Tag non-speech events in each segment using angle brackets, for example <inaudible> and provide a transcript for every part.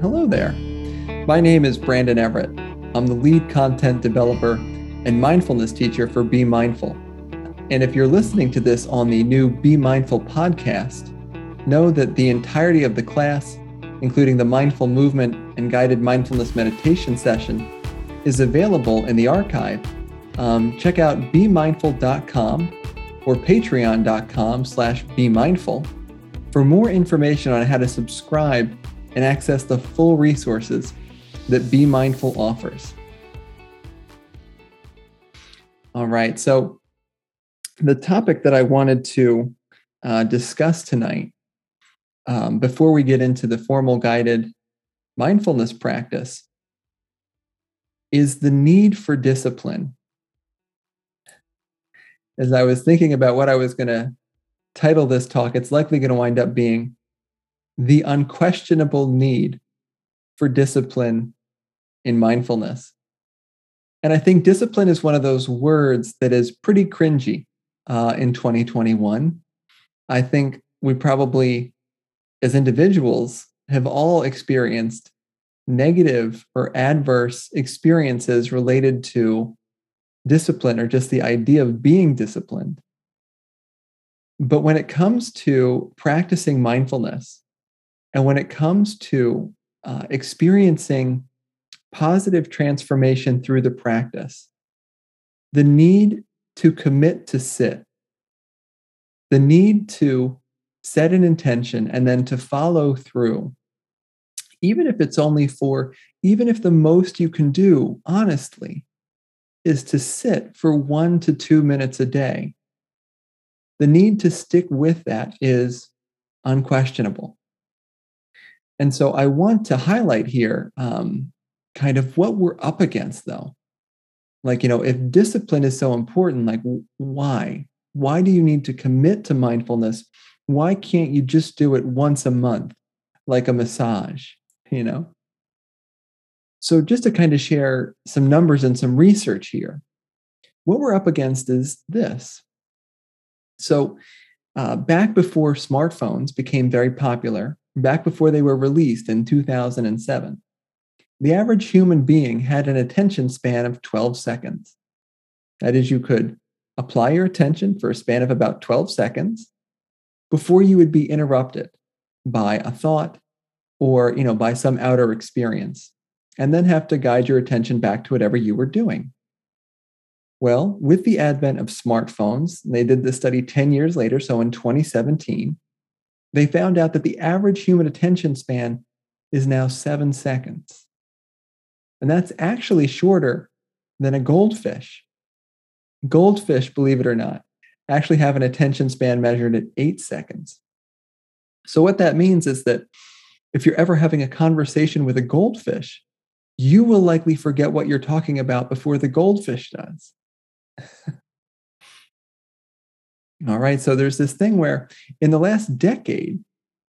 Hello there. My name is Brandon Everett. I'm the lead content developer and mindfulness teacher for Be MindPHL. And if you're listening to this on the new Be MindPHL podcast, know that the entirety of the class, including the mindful movement and guided mindfulness meditation session, is available in the archive. Um, check out BeMindPHL.com or patreon.com slash BeMindPHL for more information on how to subscribe and access the full resources that Be MindPHL offers. All right, so the topic that I wanted to uh, discuss tonight, um, before we get into the formal guided mindfulness practice, is the need for discipline. As I was thinking about what I was going to title this talk, it's likely going to wind up being the unquestionable need for discipline in mindfulness. And I think discipline is one of those words that is pretty cringy uh, in 2021. I think we probably, as individuals, have all experienced negative or adverse experiences related to discipline or just the idea of being disciplined. But when it comes to practicing mindfulness, and when it comes to uh, experiencing positive transformation through the practice, the need to commit to sit, the need to set an intention and then to follow through, even if it's only for, even if the most you can do, honestly, is to sit for one to two minutes a day. The need to stick with that is unquestionable. And so I want to highlight here um, kind of what we're up against, though. Like, you know, if discipline is so important, like, why? Why do you need to commit to mindfulness? Why can't you just do it once a month, like a massage, you know? So, just to kind of share some numbers and some research here, what we're up against is this. So, uh, back before smartphones became very popular, back before they were released in 2007, the average human being had an attention span of 12 seconds. That is, you could apply your attention for a span of about 12 seconds before you would be interrupted by a thought or you know by some outer experience and then have to guide your attention back to whatever you were doing well with the advent of smartphones they did this study 10 years later so in 2017 they found out that the average human attention span is now seven seconds. And that's actually shorter than a goldfish. Goldfish, believe it or not, actually have an attention span measured at eight seconds. So, what that means is that if you're ever having a conversation with a goldfish, you will likely forget what you're talking about before the goldfish does. <laughs> All right. So there's this thing where in the last decade,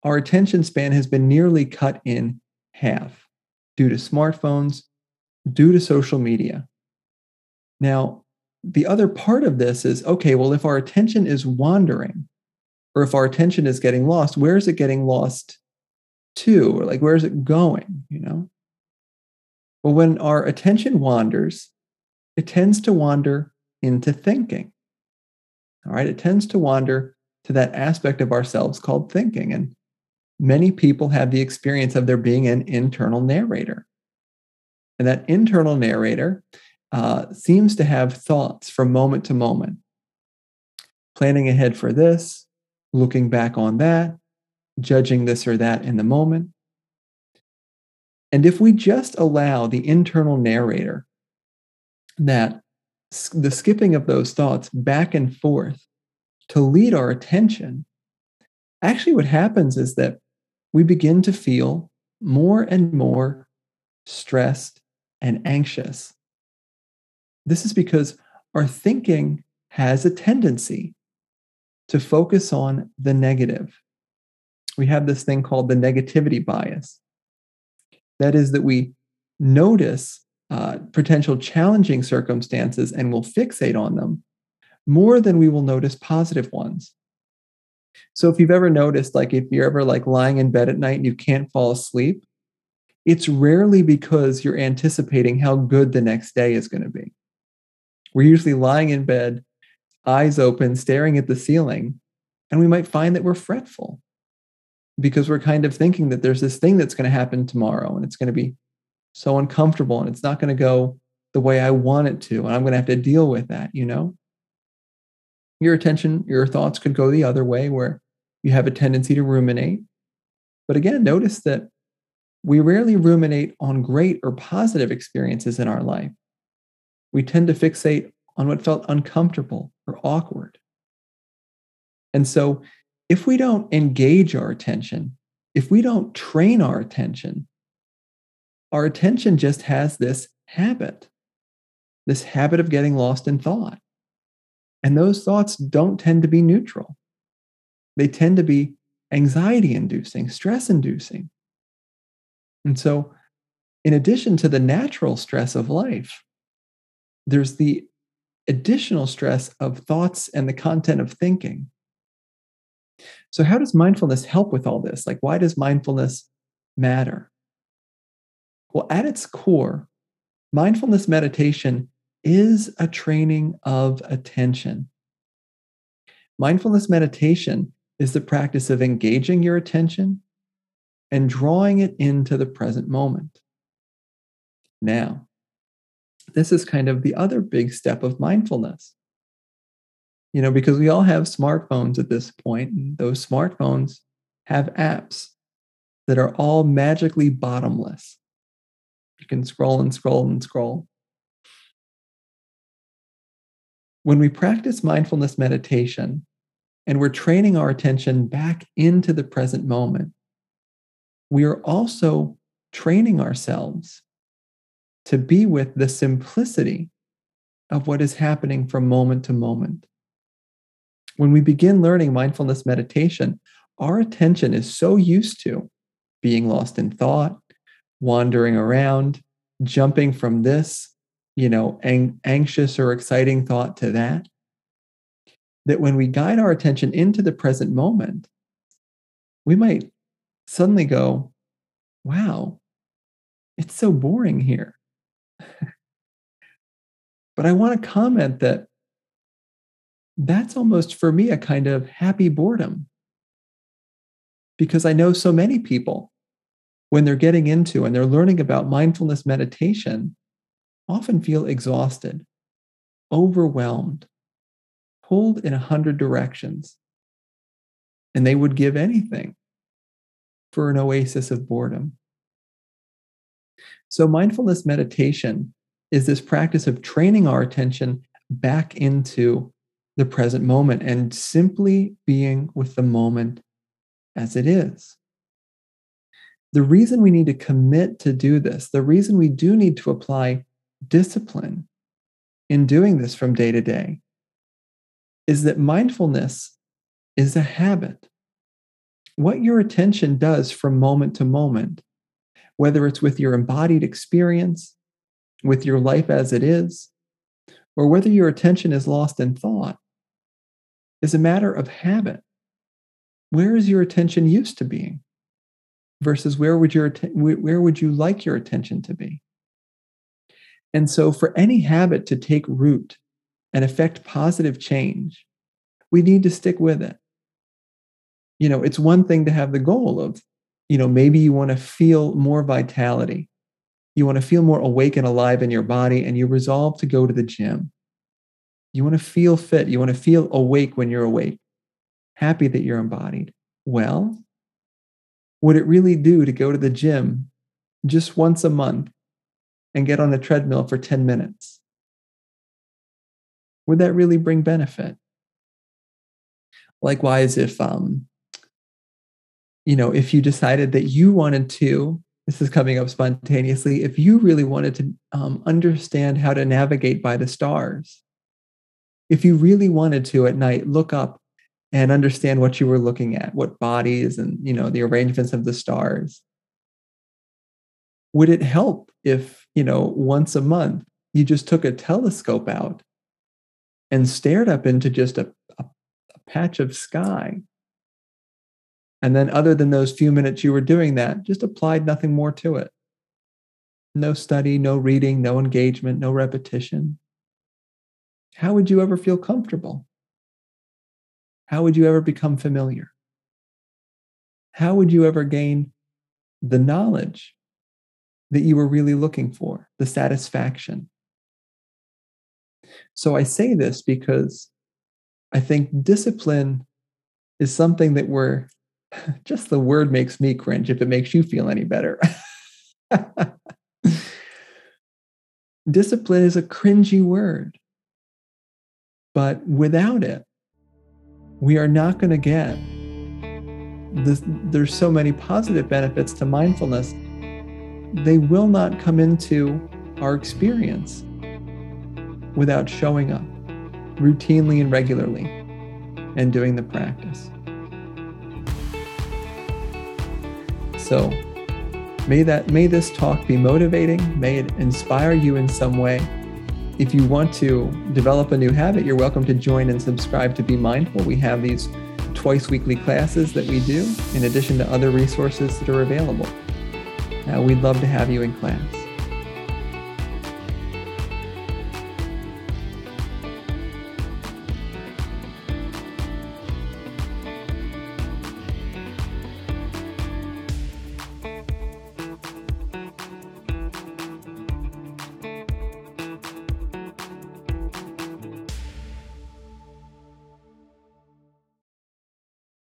our attention span has been nearly cut in half due to smartphones, due to social media. Now, the other part of this is okay, well, if our attention is wandering or if our attention is getting lost, where is it getting lost to? Or like, where is it going? You know? Well, when our attention wanders, it tends to wander into thinking. All right, it tends to wander to that aspect of ourselves called thinking. And many people have the experience of there being an internal narrator. And that internal narrator uh, seems to have thoughts from moment to moment, planning ahead for this, looking back on that, judging this or that in the moment. And if we just allow the internal narrator that the skipping of those thoughts back and forth to lead our attention, actually, what happens is that we begin to feel more and more stressed and anxious. This is because our thinking has a tendency to focus on the negative. We have this thing called the negativity bias. That is, that we notice uh, potential challenging circumstances and will fixate on them more than we will notice positive ones. So if you've ever noticed, like if you're ever like lying in bed at night and you can't fall asleep, it's rarely because you're anticipating how good the next day is going to be. We're usually lying in bed, eyes open, staring at the ceiling, and we might find that we're fretful because we're kind of thinking that there's this thing that's going to happen tomorrow and it's going to be so uncomfortable and it's not going to go the way I want it to. And I'm going to have to deal with that, you know? Your attention, your thoughts could go the other way where you have a tendency to ruminate. But again, notice that we rarely ruminate on great or positive experiences in our life. We tend to fixate on what felt uncomfortable or awkward. And so, if we don't engage our attention, if we don't train our attention, our attention just has this habit, this habit of getting lost in thought. And those thoughts don't tend to be neutral, they tend to be anxiety inducing, stress inducing. And so, in addition to the natural stress of life, there's the additional stress of thoughts and the content of thinking. So, how does mindfulness help with all this? Like, why does mindfulness matter? Well, at its core, mindfulness meditation is a training of attention. Mindfulness meditation is the practice of engaging your attention and drawing it into the present moment. Now, this is kind of the other big step of mindfulness. You know, because we all have smartphones at this point, and those smartphones have apps that are all magically bottomless. You can scroll and scroll and scroll. When we practice mindfulness meditation and we're training our attention back into the present moment, we are also training ourselves to be with the simplicity of what is happening from moment to moment. When we begin learning mindfulness meditation, our attention is so used to being lost in thought, wandering around, jumping from this, you know, ang- anxious or exciting thought to that, that when we guide our attention into the present moment, we might suddenly go, wow, it's so boring here. <laughs> but I want to comment that that's almost for me a kind of happy boredom. Because I know so many people, when they're getting into and they're learning about mindfulness meditation, often feel exhausted, overwhelmed, pulled in a hundred directions. And they would give anything for an oasis of boredom. So, mindfulness meditation is this practice of training our attention back into the present moment and simply being with the moment as it is. The reason we need to commit to do this, the reason we do need to apply discipline in doing this from day to day, is that mindfulness is a habit what your attention does from moment to moment, whether it's with your embodied experience, with your life as it is, or whether your attention is lost in thought, is a matter of habit. Where is your attention used to being? Versus where would your where would you like your attention to be? And so for any habit to take root and affect positive change, we need to stick with it you know, it's one thing to have the goal of, you know, maybe you want to feel more vitality. You want to feel more awake and alive in your body, and you resolve to go to the gym. You want to feel fit. You want to feel awake when you're awake, happy that you're embodied. Well, would it really do to go to the gym just once a month and get on a treadmill for 10 minutes? Would that really bring benefit? Likewise, if um, you know, if you decided that you wanted to, this is coming up spontaneously, if you really wanted to um, understand how to navigate by the stars, if you really wanted to at night look up and understand what you were looking at, what bodies and, you know, the arrangements of the stars, would it help if, you know, once a month you just took a telescope out and stared up into just a, a, a patch of sky and then, other than those few minutes you were doing that, just applied nothing more to it. no study, no reading, no engagement, no repetition, how would you ever feel comfortable? How would you ever become familiar? How would you ever gain the knowledge that you were really looking for, the satisfaction? So I say this because I think discipline is something that we're <laughs> just the word makes me cringe if it makes you feel any better. <laughs> discipline is a cringy word. But without it, we are not going to get this, there's so many positive benefits to mindfulness. They will not come into our experience without showing up routinely and regularly and doing the practice. So, may that may this talk be motivating, may it inspire you in some way. If you want to develop a new habit, you're welcome to join and subscribe to Be MindPHL. We have these twice weekly classes that we do, in addition to other resources that are available. Uh, we'd love to have you in class.